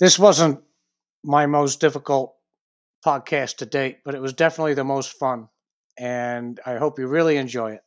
This wasn't my most difficult podcast to date, but it was definitely the most fun. And I hope you really enjoy it.